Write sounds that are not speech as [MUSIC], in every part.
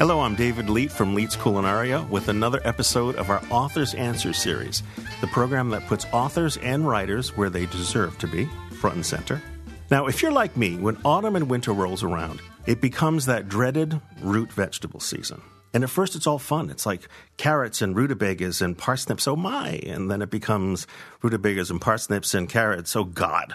Hello, I'm David Leite from Leite's Culinaria with another episode of our Author's Answers series, the program that puts authors and writers where they deserve to be, front and center. Now, if you're like me, when autumn and winter rolls around, it becomes that dreaded root vegetable season. And at first, it's all fun. It's like carrots and rutabagas and parsnips, oh my. And then it becomes rutabagas and parsnips and carrots, oh God.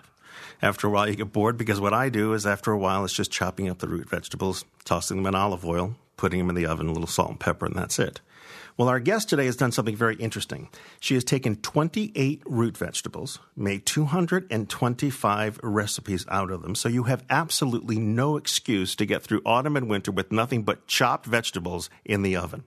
After a while, you get bored because what I do is, after a while, it's just chopping up the root vegetables, tossing them in olive oil, putting them in the oven, a little salt and pepper, and that's it. Well, our guest today has done something very interesting. She has taken 28 root vegetables, made 225 recipes out of them, so you have absolutely no excuse to get through autumn and winter with nothing but chopped vegetables in the oven.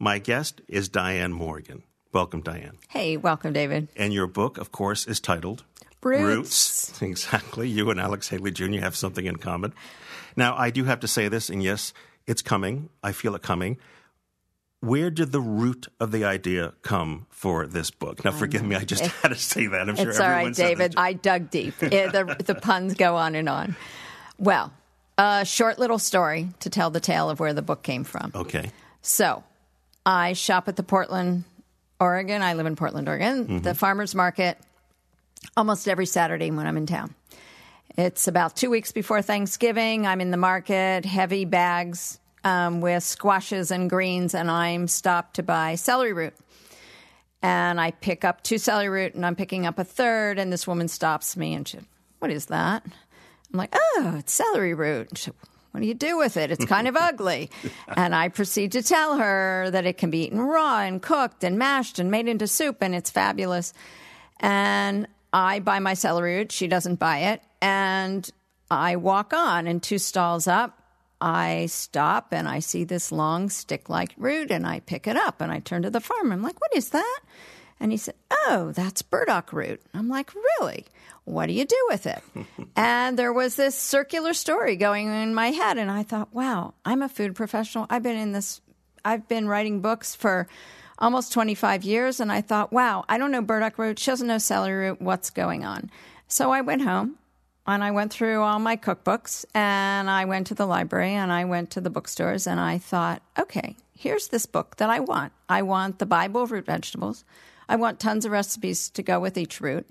My guest is Diane Morgan. Welcome, Diane. Hey, welcome, David. And your book, of course, is titled Roots. Roots. Exactly. You and Alex Haley Jr. have something in common. Now, I do have to say this, and yes, it's coming. I feel it coming. Where did the root of the idea come for this book? Now, forgive me, I just [LAUGHS] had to say that. I'm sure It's all right, David. I dug deep. The, the puns go on and on. Well, a short little story to tell the tale of where the book came from. Okay. So, I shop at the Portland, Oregon. I live in Portland, Oregon. Mm-hmm. The farmers market almost every Saturday when I'm in town. It's about two weeks before Thanksgiving. I'm in the market, heavy bags um, with squashes and greens, and I'm stopped to buy celery root. And I pick up two celery root, and I'm picking up a third, and this woman stops me and she, what is that? I'm like, oh, it's celery root. And she, what do you do with it? It's kind of [LAUGHS] ugly. And I proceed to tell her that it can be eaten raw and cooked and mashed and made into soup, and it's fabulous. And I buy my celery root. She doesn't buy it. And I walk on, and two stalls up, I stop and I see this long stick like root, and I pick it up and I turn to the farmer. I'm like, what is that? And he said, Oh, that's burdock root. I'm like, Really? What do you do with it? [LAUGHS] and there was this circular story going in my head. And I thought, Wow, I'm a food professional. I've been in this, I've been writing books for almost 25 years. And I thought, Wow, I don't know burdock root. She doesn't know celery root. What's going on? So I went home and I went through all my cookbooks and I went to the library and I went to the bookstores and I thought, okay, here's this book that I want. I want the Bible of root vegetables. I want tons of recipes to go with each root.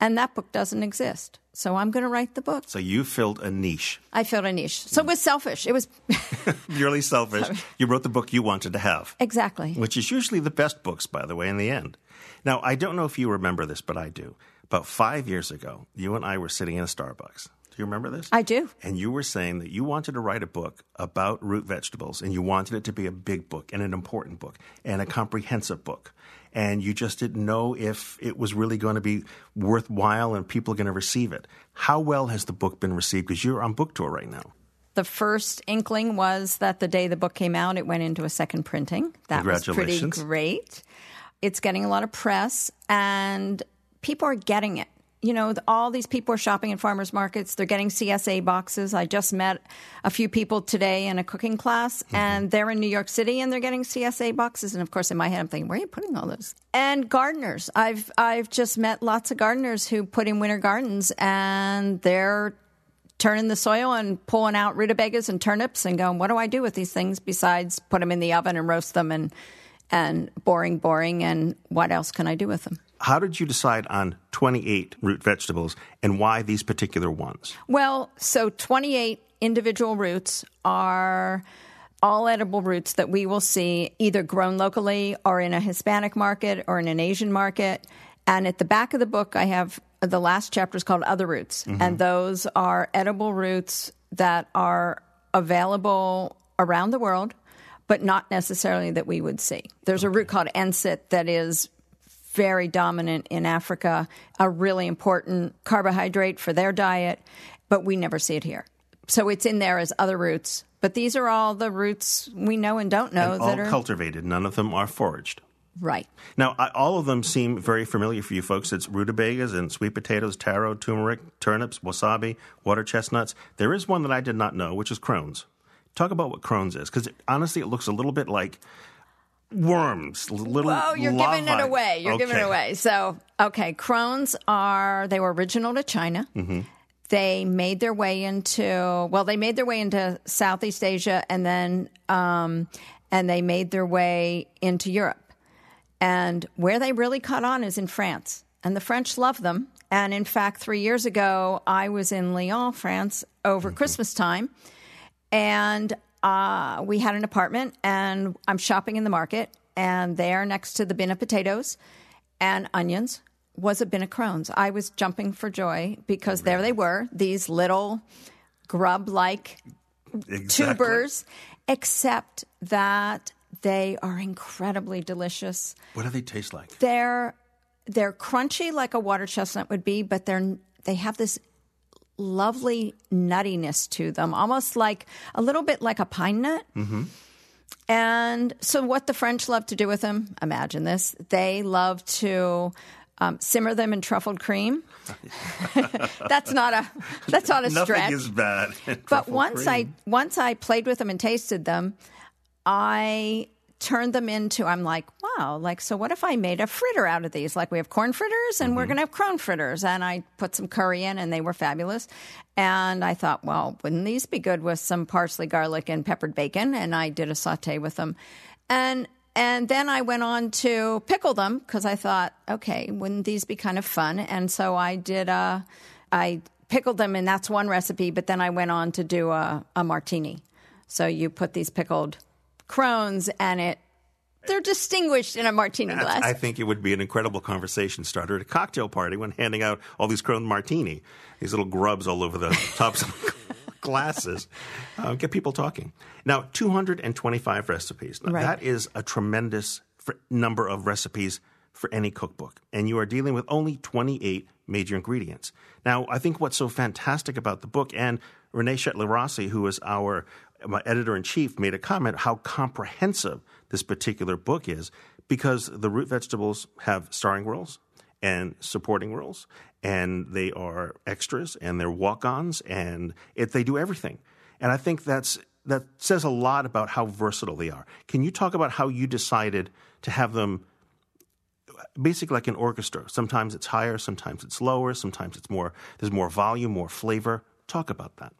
And that book doesn't exist. So I'm going to write the book. So you filled a niche. I filled a niche. So it was selfish. It was [LAUGHS] Purely selfish. You wrote the book you wanted to have. exactly. which is usually the best books, by the way, in the end. Now, I don't know if you remember this, but I do. About five years ago, you and I were sitting in a Starbucks. Do you remember this? I do. And you were saying that you wanted to write a book about root vegetables, and you wanted it to be a big book and an important book and a comprehensive book. And you just didn't know if it was really going to be worthwhile and people are going to receive it. How well has the book been received? Because you're on book tour right now. The first inkling was that the day the book came out, it went into a second printing. That was pretty great. It's getting a lot of press, and people are getting it. You know, all these people are shopping in farmers markets. They're getting CSA boxes. I just met a few people today in a cooking class, mm-hmm. and they're in New York City, and they're getting CSA boxes. And of course, in my head, I'm thinking, where are you putting all those? And gardeners. I've I've just met lots of gardeners who put in winter gardens, and they're turning the soil and pulling out rutabagas and turnips and going, what do I do with these things besides put them in the oven and roast them and and boring, boring, and what else can I do with them? How did you decide on 28 root vegetables and why these particular ones? Well, so 28 individual roots are all edible roots that we will see either grown locally or in a Hispanic market or in an Asian market. And at the back of the book, I have the last chapter is called Other Roots. Mm-hmm. And those are edible roots that are available around the world, but not necessarily that we would see. There's a root called enset that is very dominant in Africa, a really important carbohydrate for their diet, but we never see it here. So it's in there as other roots. But these are all the roots we know and don't know And all that are cultivated. None of them are foraged. right. Now, I, all of them seem very familiar for you folks. It's rutabagas and sweet potatoes, taro, turmeric, turnips, wasabi, water chestnuts. There is one that I did not know, which is crosnes. Talk about what crosnes is, because honestly, it looks a little bit like worms. Little Oh, you're giving it away. You're giving it away. So, okay, crosnes are they were original to China. Mm-hmm. they made their way into well, they made their way into Southeast Asia, and then um, and they made their way into Europe. And where they really caught on is in France, and the French love them. And in fact, three years ago, I was in Lyon, France, over Christmas time, and uh, we had an apartment, and I'm shopping in the market, and there next to the bin of potatoes and onions was a bin of crosnes. I was jumping for joy because there they were, these little grub like Exactly. tubers, except that they are incredibly delicious. What do they taste like? They're they're crunchy like a water chestnut would be, but they're they have this lovely nuttiness to them, almost like a little bit like a pine nut. And so, what the French love to do with them, imagine this: they love to um, simmer them in truffled cream. [LAUGHS] that's not a that's not a [LAUGHS] Nothing stretch. is bad. But once cream. I once I played with them and tasted them, I turned them into I'm like, wow, like so what if I made a fritter out of these? Like we have corn fritters and Mm-hmm. we're gonna have crosne fritters. And I put some curry in and they were fabulous. And I thought, well, wouldn't these be good with some parsley, garlic, and peppered bacon? And I did a saute with them. And and then I went on to pickle them because I thought, okay, wouldn't these be kind of fun? And so I did a, I pickled them, and that's one recipe. But then I went on to do a, a martini. So you put these pickled crosnes, and it they're distinguished in a martini That's- glass. I think it would be an incredible conversation starter at a cocktail party when handing out all these Crosne Martini, these little grubs all over the [LAUGHS] tops of glasses. Uh, get people talking. Now, 225 recipes. Now, Right. That is a tremendous fr- number of recipes for any cookbook. And you are dealing with only 28 major ingredients. Now, I think what's so fantastic about the book, and Renee Shetler Rossi, who is our my editor in chief, made a comment how comprehensive this particular book is because the root vegetables have starring roles and supporting roles, and they are extras and they're walk-ons, and it, they do everything. And I think that's that says a lot about how versatile they are. Can you talk about how you decided to have them? Basically, like an orchestra. Sometimes it's higher, sometimes it's lower, sometimes it's more. There's more volume, more flavor. Talk about that.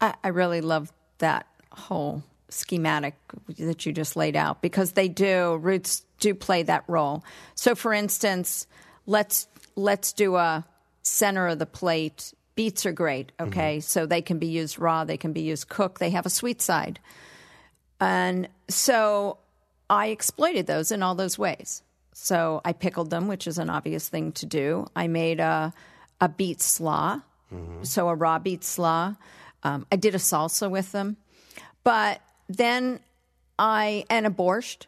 I, I really love that whole schematic that you just laid out because they do roots do play that role. So, for instance, let's let's do a center of the plate. Beets are great, mm-hmm. okay? So they can be used raw, they can be used cooked. They have a sweet side, and so I exploited those in all those ways. So I pickled them, which is an obvious thing to do. I made a a beet slaw, mm-hmm. so a raw beet slaw. Um, I did a salsa with them, but then I and a borscht,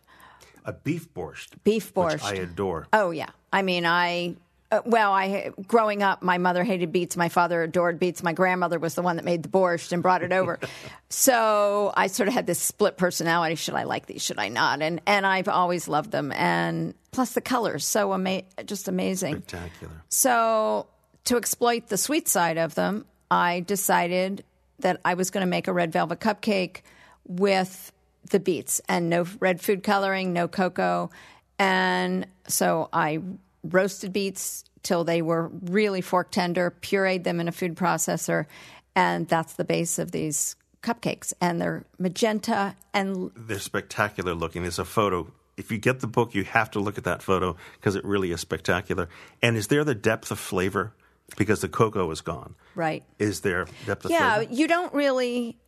A beef borscht. beef which borscht. I adore. Oh yeah, I mean I. Uh, well, I growing up, my mother hated beets. My father adored beets. My grandmother was the one that made the borscht and brought it over. [LAUGHS] so I sort of had this split personality: should I like these? Should I not? And and I've always loved them. And plus the colors, so ama- just amazing. Spectacular. So, to exploit the sweet side of them, I decided that I was going to make a red velvet cupcake with the beets and no red food coloring, no cocoa. And so I roasted beets till they were really fork tender, pureed them in a food processor, and that's the base of these cupcakes. And they're magenta and They're spectacular looking. There's a photo. If you get the book, you have to look at that photo because it really is spectacular. And is there the depth of flavor? Because the cocoa is gone. right. Is there depth of Yeah, flavor? you don't really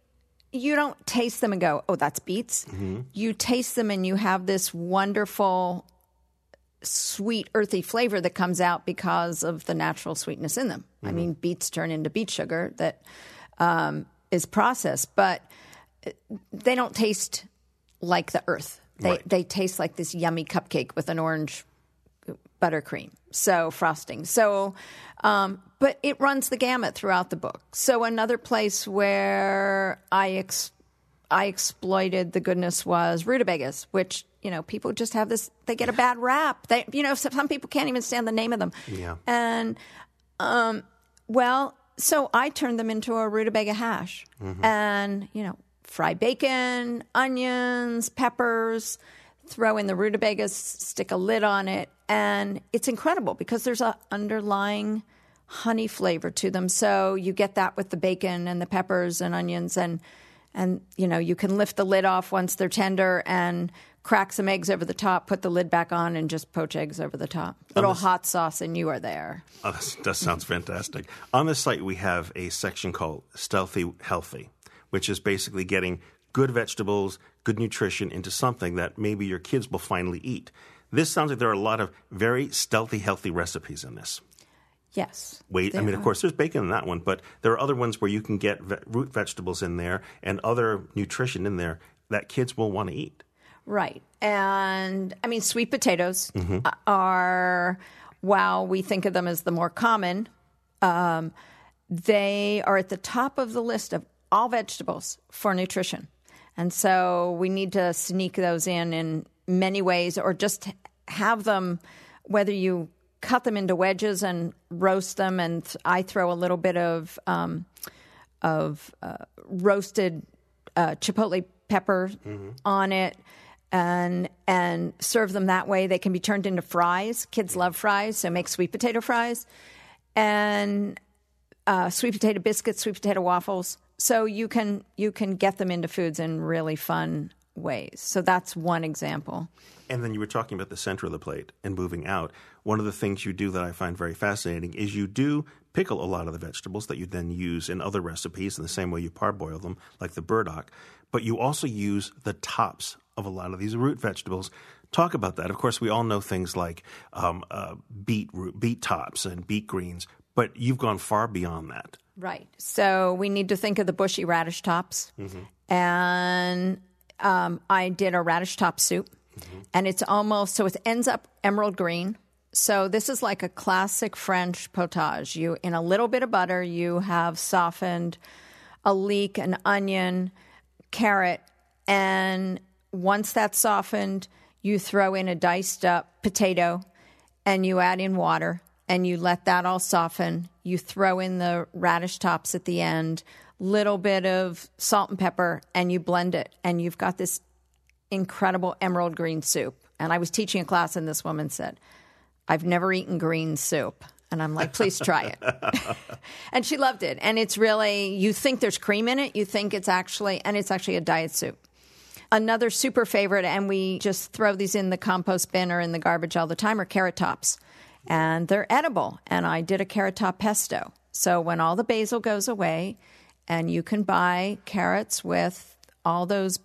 you don't taste them and go, "Oh, that's beets." You taste them and you have this wonderful sweet earthy flavor that comes out because of the natural sweetness in them. I mean, beets turn into beet sugar that um, is processed, but uh, they don't taste like the earth. They Right. they taste like this yummy cupcake with an orange buttercream, so frosting. So, um, but it runs the gamut throughout the book. So another place where I ex- I exploited the goodness was rutabagas, which you know people just have this. They get a bad rap. They you know some, people can't even stand the name of them. Yeah. And um, well, so I turned them into a rutabaga hash, and you know fry bacon, onions, peppers, throw in the rutabagas, stick a lid on it, and it's incredible because there's a underlying honey flavor to them. So you get that with the bacon and the peppers and onions and and you know you can lift the lid off once they're tender and crack some eggs over the top, put the lid back on, and just poach eggs over the top. Little this- hot sauce, and you are there. Oh, that sounds fantastic. On the site, we have a section called Stealthy Healthy, which is basically getting good vegetables, good nutrition into something that maybe your kids will finally eat. This sounds like there are a lot of very stealthy, healthy recipes in this. Yes. Wait, I mean, of course, there's bacon in that one, but there are other ones where you can get ve- root vegetables in there and other nutrition in there that kids will want to eat. Right. And I mean, sweet potatoes Mm-hmm. are, while we think of them as the more common, um, they are at the top of the list of all vegetables for nutrition. And so we need to sneak those in in many ways or just have them, whether you cut them into wedges and roast them, and I throw a little bit of. Um, of uh, roasted uh, chipotle pepper on it and and serve them that way. They can be turned into fries. Kids love fries, so make sweet potato fries and uh, sweet potato biscuits, sweet potato waffles. So you can you can get them into foods in really fun ways. So that's one example. And then you were talking about the center of the plate and moving out. One of the things you do that I find very fascinating is you do pickle a lot of the vegetables that you then use in other recipes in the same way you parboil them, like the burdock. But you also use the tops of a lot of these root vegetables. Talk about that. Of course, we all know things like um, uh, beet root, beet tops and beet greens, but you've gone far beyond that. Right. So we need to think of the bushy radish tops. And um, I did a radish top soup, and it's almost so it ends up emerald green. So this is like a classic French potage. You in a little bit of butter, you have softened a leek, an onion, carrot, and once that's softened, you throw in a diced up potato and you add in water and you let that all soften. You throw in the radish tops at the end, little bit of salt and pepper, and you blend it. And you've got this incredible emerald green soup. And I was teaching a class, and this woman said, I've never eaten green soup. And I'm like, please try it. [LAUGHS] and she loved it. And it's really, you think there's cream in it, you think it's actually, and it's actually a diet soup. Another super favorite, and we just throw these in the compost bin or in the garbage all the time, are carrot tops. And they're edible. And I did a carrot top pesto. So when all the basil goes away, and you can buy carrots with all those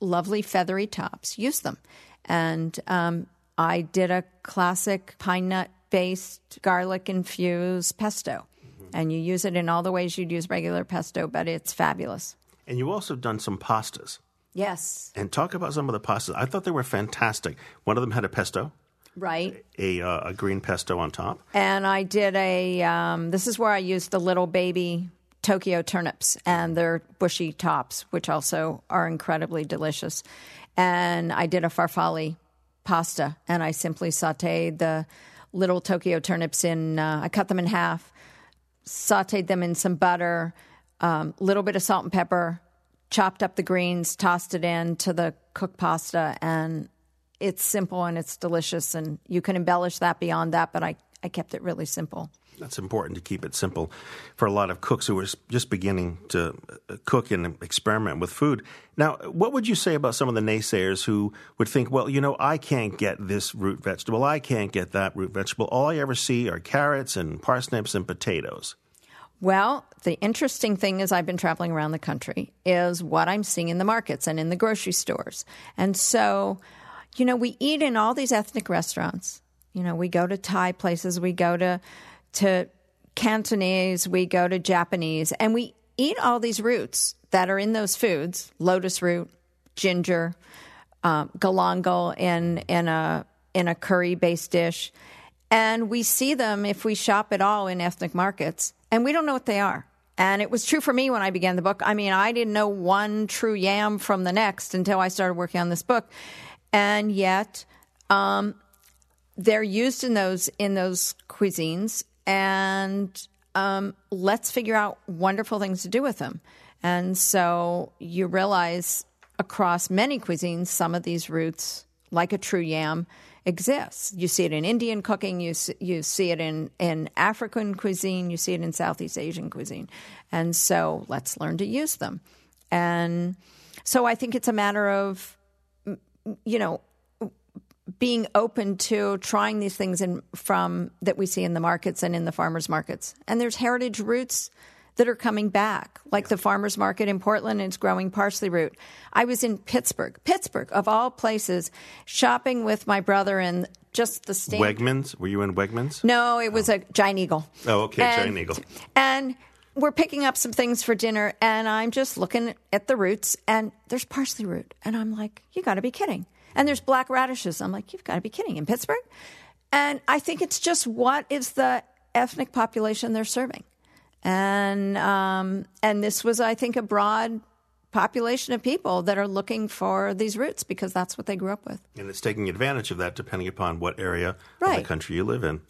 lovely feathery tops, use them. And um, I did a classic pine nut based garlic infused pesto. And you use it in all the ways you'd use regular pesto, but it's fabulous. And you also done some pastas. Yes. And talk about some of the pastas. I thought they were fantastic. One of them had a pesto, Right. a, uh, a green pesto on top. And I did a, um, this is where I used the little baby Tokyo turnips and their bushy tops, which also are incredibly delicious. And I did a farfalle pasta and I simply sauteed the little Tokyo turnips in, uh, I cut them in half, sauteed them in some butter, a um, little bit of salt and pepper, chopped up the greens, tossed it in to the cooked pasta, and it's simple and it's delicious. And you can embellish that beyond that, but I, I kept it really simple. That's important to keep it simple for a lot of cooks who are just beginning to uh, cook and experiment with food. Now, what would you say about some of the naysayers who would think, well, you know, I can't get this root vegetable, I can't get that root vegetable. All I ever see are carrots and parsnips and potatoes. Well, the interesting thing is I've been traveling around the country is what I'm seeing in the markets and in the grocery stores. And so, you know, we eat in all these ethnic restaurants. You know, we go to Thai places, we go to to Cantonese, we go to Japanese, and we eat all these roots that are in those foods: lotus root, ginger, um, galangal in in a in a curry based dish, and we see them if we shop at all in ethnic markets, and we don't know what they are. And it was true for me when I began the book. I mean, I didn't know one true yam from the next until I started working on this book, and yet um, they're used in those in those cuisines, and um, let's figure out wonderful things to do with them. And so you realize across many cuisines, some of these roots, like a true yam, exists. You see it in Indian cooking, you see, you see it in in African cuisine, you see it in Southeast Asian cuisine, and so let's learn to use them. And so I think it's a matter of you know being open to trying these things in, from that we see in the markets and in the farmers markets. And there's heritage roots that are coming back, like the farmers market in Portland and it's growing parsley root. I was in Pittsburgh, Pittsburgh of all places, shopping with my brother and just the stand. Wegmans? Were you in Wegmans? No, it was oh. a Giant Eagle. Oh, okay, And- Giant Eagle. And we're picking up some things for dinner, and I'm just looking at the roots, and there's parsley root. And I'm like, you got to be kidding. And there's black radishes. I'm like, you've got to be kidding in Pittsburgh? And I think it's just what is the ethnic population they're serving. And, um, and this was, I think, a broad population of people that are looking for these roots because that's what they grew up with. And it's taking advantage of that depending upon what area of the country you live in.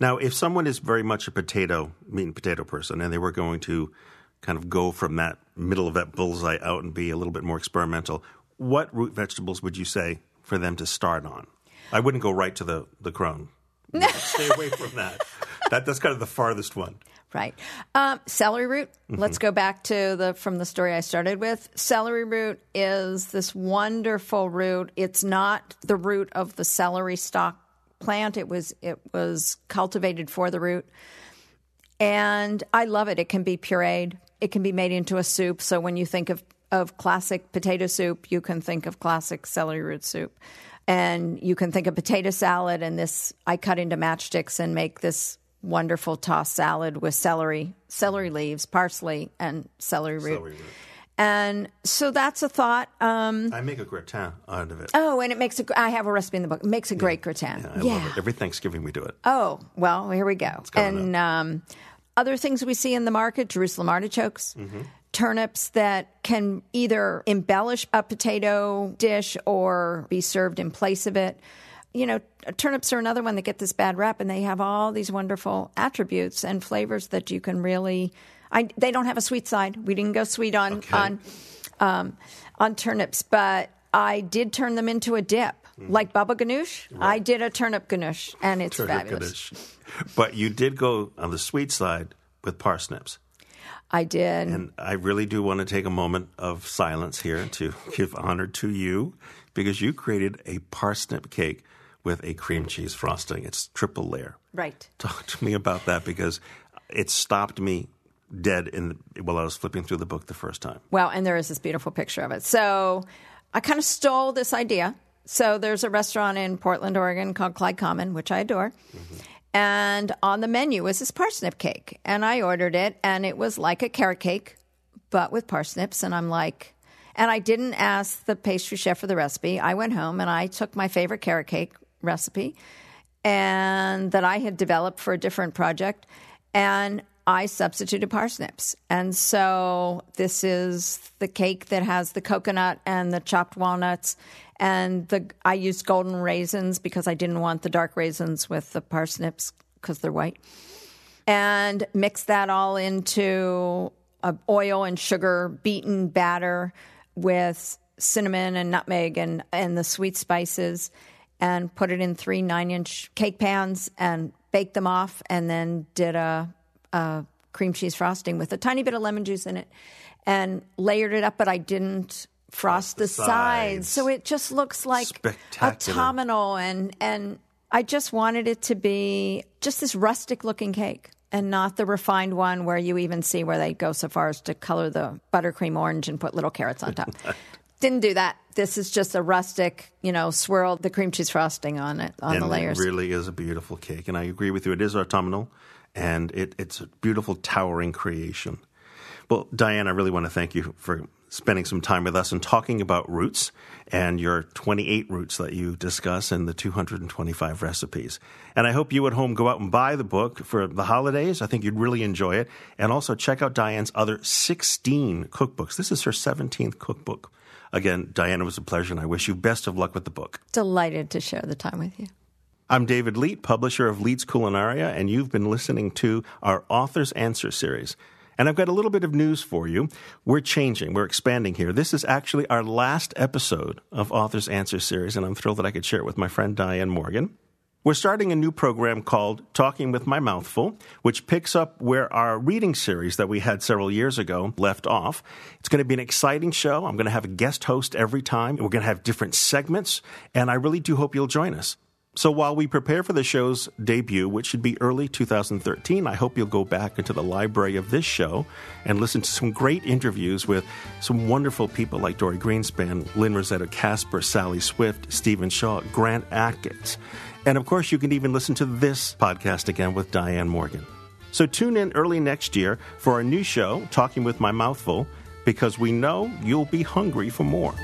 Now, if someone is very much a potato, meat and potato person, and they were going to kind of go from that middle of that bullseye out and be a little bit more experimental, what root vegetables would you say for them to start on? I wouldn't go right to the, the crosne. [LAUGHS] Stay away from that. that. That's kind of the farthest one. Right. Um, celery root. Let's go back to the from the story I started with. Celery root is this wonderful root. It's not the root of the celery stalk plant. It was it was cultivated for the root. And I love it. It can be pureed. It can be made into a soup. So when you think of, of classic potato soup, you can think of classic celery root soup. And you can think of potato salad and this I cut into matchsticks and make this wonderful tossed salad with celery, celery leaves, parsley, and celery root. Celery root. And so that's a thought. Um, I make a gratin out of it. oh, and it makes a. I have a recipe in the book. It makes a great gratin. I love it. Every Thanksgiving we do it. Oh, well, here we go. And um, other things we see in the market Jerusalem artichokes, Mm-hmm. turnips that can either embellish a potato dish or be served in place of it. You know, turnips are another one that get this bad rap, and they have all these wonderful attributes and flavors that you can really. I, they don't have a sweet side. We didn't go sweet on Okay. on um, on turnips, but I did turn them into a dip, like baba ganoush. I did a turnip ganoush, and it's. Turnip fabulous. Kaddish. But you did go on the sweet side with parsnips. I did. And I really do want to take a moment of silence here to [LAUGHS] give honor to you because you created a parsnip cake with a cream cheese frosting. It's triple layer. right. Talk to me about that because it stopped me dead in the, while I was flipping through the book the first time. Well, and there is this beautiful picture of it. So I kind of stole this idea. So there's a restaurant in Portland, Oregon called Clyde Common, which I adore. Mm-hmm. And on the menu was this parsnip cake. And I ordered it, and it was like a carrot cake, but with parsnips. And I'm like, and I didn't ask the pastry chef for the recipe. I went home and I took my favorite carrot cake recipe and that I had developed for a different project, and I substituted parsnips. And so this is the cake that has the coconut and the chopped walnuts, and the I used golden raisins because I didn't want the dark raisins with the parsnips because they're white, and mix that all into a oil and sugar beaten batter with cinnamon and nutmeg and, and the sweet spices and put it in three nine inch cake pans and baked them off and then did a, a cream cheese frosting with a tiny bit of lemon juice in it and layered it up, but I didn't frost the, sides. sides. So it just looks like autumnal and, and I just wanted it to be just this rustic looking cake and not the refined one where you even see where they go so far as to color the buttercream orange and put little carrots on top. [LAUGHS] Didn't do that. This is just a rustic, you know, swirl the cream cheese frosting on it on and the layers. it really is a beautiful cake. And I agree with you. It is autumnal, and it, it's a beautiful, towering creation. Well, Diane, I really want to thank you for spending some time with us and talking about roots and your 28 roots that you discuss and the 225 recipes. And I hope you at home go out and buy the book for the holidays. I think you'd really enjoy it. And also check out Diane's other 16 cookbooks. This is her 17th cookbook. Again, Diane, it was a pleasure, and I wish you best of luck with the book. Delighted to share the time with you. I'm David Leite, publisher of Leite's Culinaria, and you've been listening to our Author's Answer series. And I've got a little bit of news for you. We're changing, we're expanding here. This is actually our last episode of Authors Answer series, and I'm thrilled that I could share it with my friend Diane Morgan. We're starting a new program called Talking with My Mouthful, which picks up where our reading series that we had several years ago left off. It's going to be an exciting show. I'm going to have a guest host every time. We're going to have different segments, and I really do hope you'll join us. So while we prepare for the show's debut, which should be early 2013, I hope you'll go back into the library of this show and listen to some great interviews with some wonderful people like Dorie Greenspan, Lynne Rossetto Kasper, Sally Swift, Stephen Shaw, Grant Atkins. And of course, you can even listen to this podcast again with Diane Morgan. So tune in early next year for our new show, Talking with My Mouthful, because we know you'll be hungry for more.